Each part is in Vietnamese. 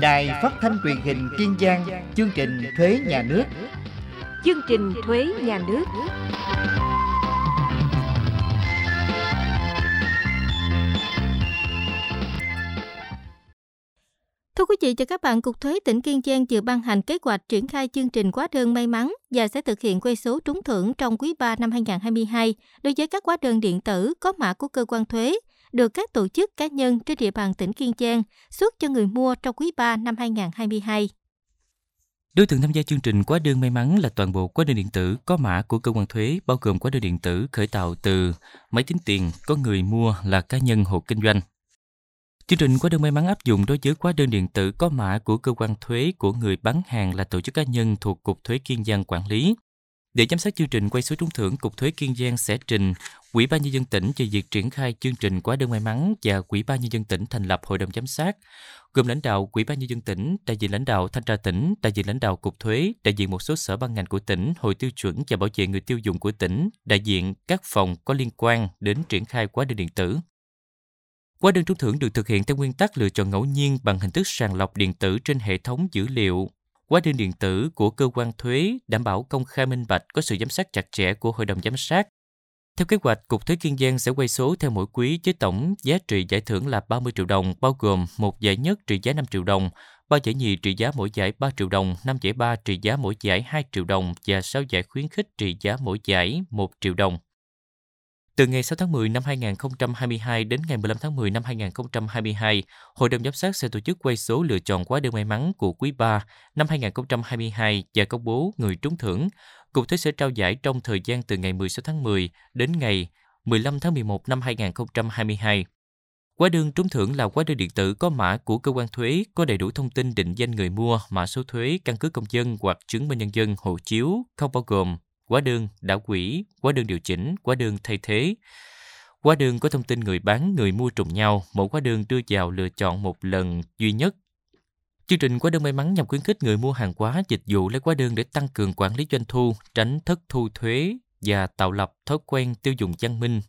Đài Phát thanh truyền hình Kiên Giang, chương trình Thuế nhà nước. Chương trình Thuế nhà nước. Thưa quý vị và các bạn, Cục Thuế tỉnh Kiên Giang vừa ban hành kế hoạch triển khai chương trình quá đơn may mắn và sẽ thực hiện quay số trúng thưởng trong quý 3 năm 2022 đối với các hóa đơn điện tử có mã của cơ quan thuế được các tổ chức cá nhân trên địa bàn tỉnh Kiên Giang xuất cho người mua trong quý 3 năm 2022. Đối tượng tham gia chương trình quá đơn may mắn là toàn bộ quá đơn điện tử có mã của cơ quan thuế, bao gồm quá đơn điện tử khởi tạo từ máy tính tiền có người mua là cá nhân hộ kinh doanh. Chương trình quá đơn may mắn áp dụng đối với quá đơn điện tử có mã của cơ quan thuế của người bán hàng là tổ chức cá nhân thuộc Cục Thuế Kiên Giang quản lý. Để giám sát chương trình quay số trúng thưởng, Cục Thuế Kiên Giang sẽ trình Ủy ban nhân dân tỉnh về việc triển khai chương trình quá đơn may mắn và Ủy ban nhân dân tỉnh thành lập hội đồng giám sát, gồm lãnh đạo Ủy ban nhân dân tỉnh, đại diện lãnh đạo thanh tra tỉnh, đại diện lãnh đạo Cục Thuế, đại diện một số sở ban ngành của tỉnh, Hội tiêu chuẩn và bảo vệ người tiêu dùng của tỉnh, đại diện các phòng có liên quan đến triển khai quá đơn điện tử. Quá đơn trúng thưởng được thực hiện theo nguyên tắc lựa chọn ngẫu nhiên bằng hình thức sàng lọc điện tử trên hệ thống dữ liệu Hóa đơn điện tử của cơ quan thuế đảm bảo công khai minh bạch có sự giám sát chặt chẽ của Hội đồng Giám sát. Theo kế hoạch, Cục Thuế Kiên Giang sẽ quay số theo mỗi quý với tổng giá trị giải thưởng là 30 triệu đồng, bao gồm một giải nhất trị giá 5 triệu đồng, ba giải nhì trị giá mỗi giải 3 triệu đồng, 5 giải ba trị giá mỗi giải 2 triệu đồng và 6 giải khuyến khích trị giá mỗi giải 1 triệu đồng. Từ ngày 6 tháng 10 năm 2022 đến ngày 15 tháng 10 năm 2022, Hội đồng giám sát sẽ tổ chức quay số lựa chọn quá đơn may mắn của quý 3 năm 2022 và công bố người trúng thưởng. Cục thuế sẽ trao giải trong thời gian từ ngày 16 tháng 10 đến ngày 15 tháng 11 năm 2022. Quá đơn trúng thưởng là quá đơn điện tử có mã của cơ quan thuế, có đầy đủ thông tin định danh người mua, mã số thuế, căn cứ công dân hoặc chứng minh nhân dân, hộ chiếu, không bao gồm hóa đơn đã quỹ, hóa đơn điều chỉnh, hóa đơn thay thế. Hóa đơn có thông tin người bán, người mua trùng nhau, mỗi hóa đơn đưa vào lựa chọn một lần duy nhất. Chương trình hóa đơn may mắn nhằm khuyến khích người mua hàng hóa, dịch vụ lấy hóa đơn để tăng cường quản lý doanh thu, tránh thất thu thuế và tạo lập thói quen tiêu dùng văn minh.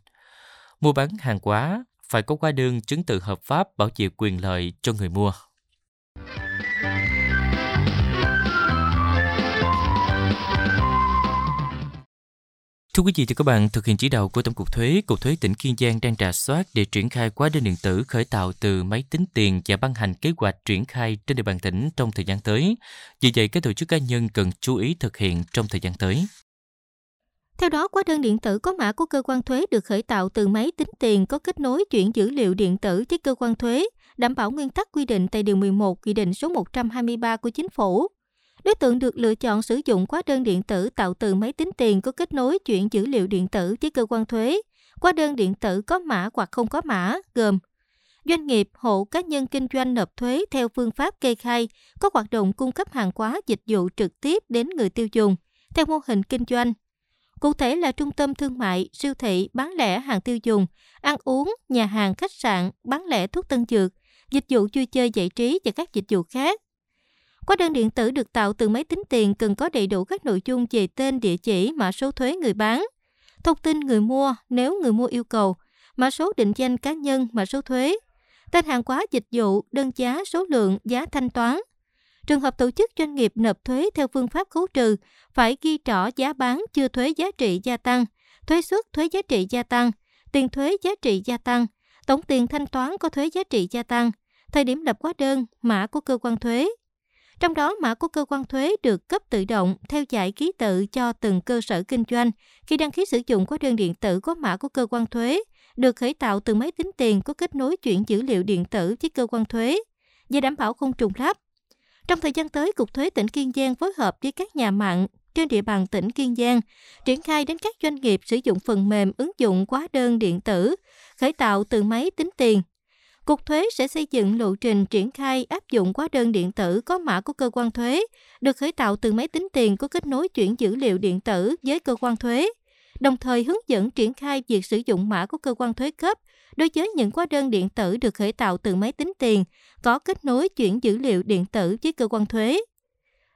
Mua bán hàng hóa phải có hóa đơn chứng từ hợp pháp bảo vệ quyền lợi cho người mua. Thưa quý vị và các bạn, thực hiện chỉ đạo của Tổng cục Thuế, Cục Thuế tỉnh Kiên Giang đang rà soát để triển khai hóa đơn điện tử khởi tạo từ máy tính tiền và ban hành kế hoạch triển khai trên địa bàn tỉnh trong thời gian tới. Vì vậy, các tổ chức cá nhân cần chú ý thực hiện trong thời gian tới. Theo đó, hóa đơn điện tử có mã của cơ quan thuế được khởi tạo từ máy tính tiền có kết nối chuyển dữ liệu điện tử với cơ quan thuế, đảm bảo nguyên tắc quy định tại Điều 11 Nghị định số 123 của Chính phủ. Đối tượng được lựa chọn sử dụng hóa đơn điện tử tạo từ máy tính tiền có kết nối chuyển dữ liệu điện tử với cơ quan thuế. Hóa đơn điện tử có mã hoặc không có mã gồm Doanh nghiệp, hộ, cá nhân kinh doanh nộp thuế theo phương pháp kê khai, có hoạt động cung cấp hàng hóa dịch vụ trực tiếp đến người tiêu dùng, theo mô hình kinh doanh. Cụ thể là trung tâm thương mại, siêu thị, bán lẻ hàng tiêu dùng, ăn uống, nhà hàng, khách sạn, bán lẻ thuốc tân dược, dịch vụ vui chơi giải trí và các dịch vụ khác. Hóa đơn điện tử được tạo từ máy tính tiền cần có đầy đủ các nội dung về tên, địa chỉ, mã số thuế người bán, thông tin người mua nếu người mua yêu cầu, mã số định danh cá nhân, mã số thuế, tên hàng hóa dịch vụ, đơn giá, số lượng, giá thanh toán. Trường hợp tổ chức doanh nghiệp nộp thuế theo phương pháp khấu trừ phải ghi rõ giá bán chưa thuế giá trị gia tăng, thuế suất thuế giá trị gia tăng, tiền thuế giá trị gia tăng, tổng tiền thanh toán có thuế giá trị gia tăng, thời điểm lập hóa đơn, mã của cơ quan thuế, trong đó, mã của cơ quan thuế được cấp tự động theo dõi ký tự cho từng cơ sở kinh doanh khi đăng ký sử dụng hóa đơn điện tử có mã của cơ quan thuế, được khởi tạo từ máy tính tiền có kết nối chuyển dữ liệu điện tử với cơ quan thuế, và đảm bảo không trùng lắp. Trong thời gian tới, Cục Thuế tỉnh Kiên Giang phối hợp với các nhà mạng trên địa bàn tỉnh Kiên Giang triển khai đến các doanh nghiệp sử dụng phần mềm ứng dụng hóa đơn điện tử khởi tạo từ máy tính tiền Cục Thuế sẽ xây dựng lộ trình triển khai áp dụng hóa đơn điện tử có mã của cơ quan thuế, được khởi tạo từ máy tính tiền có kết nối chuyển dữ liệu điện tử với cơ quan thuế, đồng thời hướng dẫn triển khai việc sử dụng mã của cơ quan thuế cấp đối với những hóa đơn điện tử được khởi tạo từ máy tính tiền có kết nối chuyển dữ liệu điện tử với cơ quan thuế.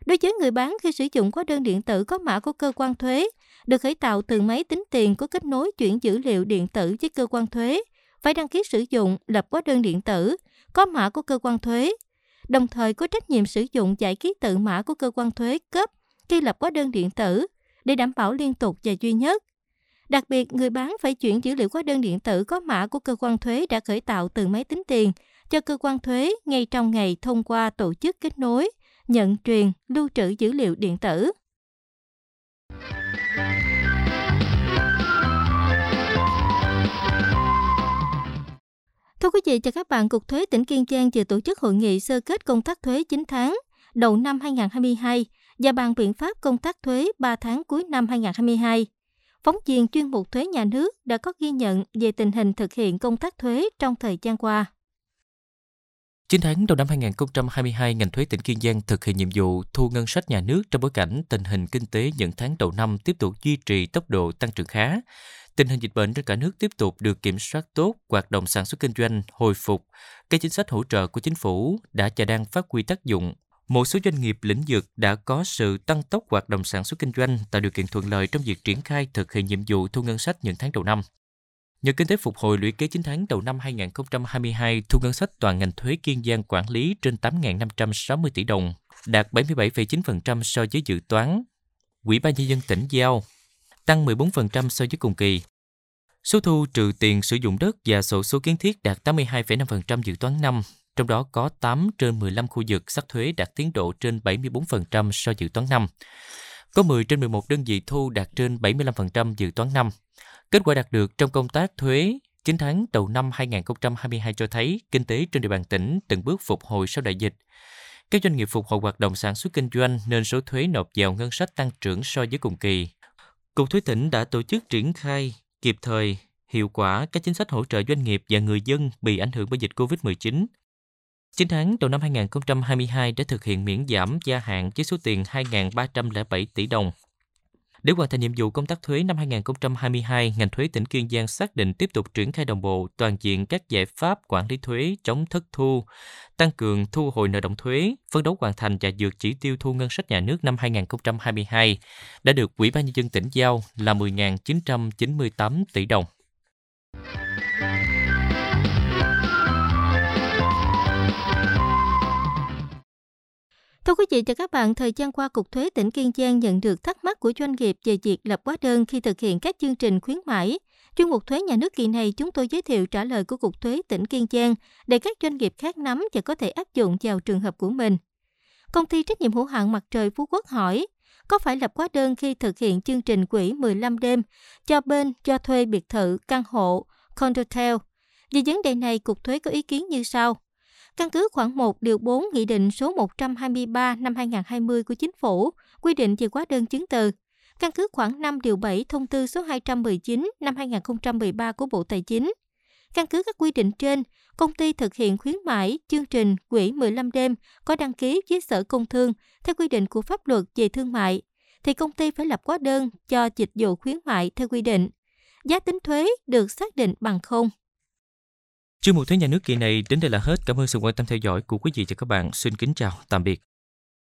Đối với người bán khi sử dụng hóa đơn điện tử có mã của cơ quan thuế, được khởi tạo từ máy tính tiền có kết nối chuyển dữ liệu điện tử với cơ quan thuế, phải đăng ký sử dụng lập hóa đơn điện tử, có mã của cơ quan thuế. đồng thời có trách nhiệm sử dụng giải ký tự mã của cơ quan thuế cấp khi lập hóa đơn điện tử để đảm bảo liên tục và duy nhất. Đặc biệt, người bán phải chuyển dữ liệu hóa đơn điện tử có mã của cơ quan thuế đã khởi tạo từ máy tính tiền cho cơ quan thuế ngay trong ngày thông qua tổ chức kết nối, nhận truyền, lưu trữ dữ liệu điện tử. Thưa quý vị và các bạn, Cục Thuế tỉnh Kiên Giang vừa tổ chức hội nghị sơ kết công tác thuế 9 tháng đầu năm 2022 và bàn biện pháp công tác thuế 3 tháng cuối năm 2022. Phóng viên chuyên mục thuế nhà nước đã có ghi nhận về tình hình thực hiện công tác thuế trong thời gian qua. 9 tháng đầu năm 2022, ngành thuế tỉnh Kiên Giang thực hiện nhiệm vụ thu ngân sách nhà nước trong bối cảnh tình hình kinh tế những tháng đầu năm tiếp tục duy trì tốc độ tăng trưởng khá. Tình hình dịch bệnh trên cả nước tiếp tục được kiểm soát tốt, hoạt động sản xuất kinh doanh hồi phục. Các chính sách hỗ trợ của chính phủ đã và đang phát huy tác dụng. Một số doanh nghiệp lĩnh vực đã có sự tăng tốc hoạt động sản xuất kinh doanh, tạo điều kiện thuận lợi trong việc triển khai thực hiện nhiệm vụ thu ngân sách những tháng đầu năm. Nhờ kinh tế phục hồi lũy kế 9 tháng đầu năm 2022, thu ngân sách toàn ngành thuế Kiên Giang quản lý trên 8.560 tỷ đồng, đạt 77,9% so với dự toán. Quỹ ban nhân dân tỉnh giao tăng 14% so với cùng kỳ. Số thu trừ tiền sử dụng đất và sổ số kiến thiết đạt 82,5% dự toán năm, trong đó có 8 trên 15 khu vực sắc thuế đạt tiến độ trên 74% so dự toán năm. Có 10 trên 11 đơn vị thu đạt trên 75% dự toán năm. Kết quả đạt được trong công tác thuế 9 tháng đầu năm 2022 cho thấy kinh tế trên địa bàn tỉnh từng bước phục hồi sau đại dịch. Các doanh nghiệp phục hồi hoạt động sản xuất kinh doanh nên số thuế nộp vào ngân sách tăng trưởng so với cùng kỳ. Cục Thuế tỉnh đã tổ chức triển khai kịp thời, hiệu quả các chính sách hỗ trợ doanh nghiệp và người dân bị ảnh hưởng bởi dịch COVID-19. 9 tháng đầu năm 2022 đã thực hiện miễn giảm gia hạn với số tiền 2.307 tỷ đồng để hoàn thành nhiệm vụ công tác thuế năm 2022, ngành thuế tỉnh Kiên Giang xác định tiếp tục triển khai đồng bộ toàn diện các giải pháp quản lý thuế chống thất thu, tăng cường thu hồi nợ động thuế, phấn đấu hoàn thành và vượt chỉ tiêu thu ngân sách nhà nước năm 2022 đã được Ủy ban nhân dân tỉnh giao là 10.998 tỷ đồng. Vị và các bạn, thời gian qua Cục Thuế tỉnh Kiên Giang nhận được thắc mắc của doanh nghiệp về việc lập hóa đơn khi thực hiện các chương trình khuyến mãi. Chuyên mục thuế nhà nước kỳ này chúng tôi giới thiệu trả lời của Cục Thuế tỉnh Kiên Giang để các doanh nghiệp khác nắm và có thể áp dụng vào trường hợp của mình. Công ty trách nhiệm hữu hạn Mặt trời Phú Quốc hỏi, có phải lập hóa đơn khi thực hiện chương trình quỹ 15 đêm cho bên cho thuê biệt thự, căn hộ, condotel? Về vấn đề này, Cục Thuế có ý kiến như sau. Căn cứ khoảng 1 điều 4 Nghị định số 123 năm 2020 của Chính phủ quy định về hóa đơn chứng từ. Căn cứ khoảng 5 điều 7 Thông tư số 219 năm 2013 của Bộ Tài chính. Căn cứ các quy định trên, công ty thực hiện khuyến mãi chương trình quỹ 15 đêm có đăng ký với Sở Công Thương theo quy định của pháp luật về thương mại, thì công ty phải lập hóa đơn cho dịch vụ khuyến mại theo quy định. Giá tính thuế được xác định bằng không. Chương mục thuế nhà nước kỳ này đến đây là hết. Cảm ơn sự quan tâm theo dõi của quý vị và các bạn. Xin kính chào, tạm biệt.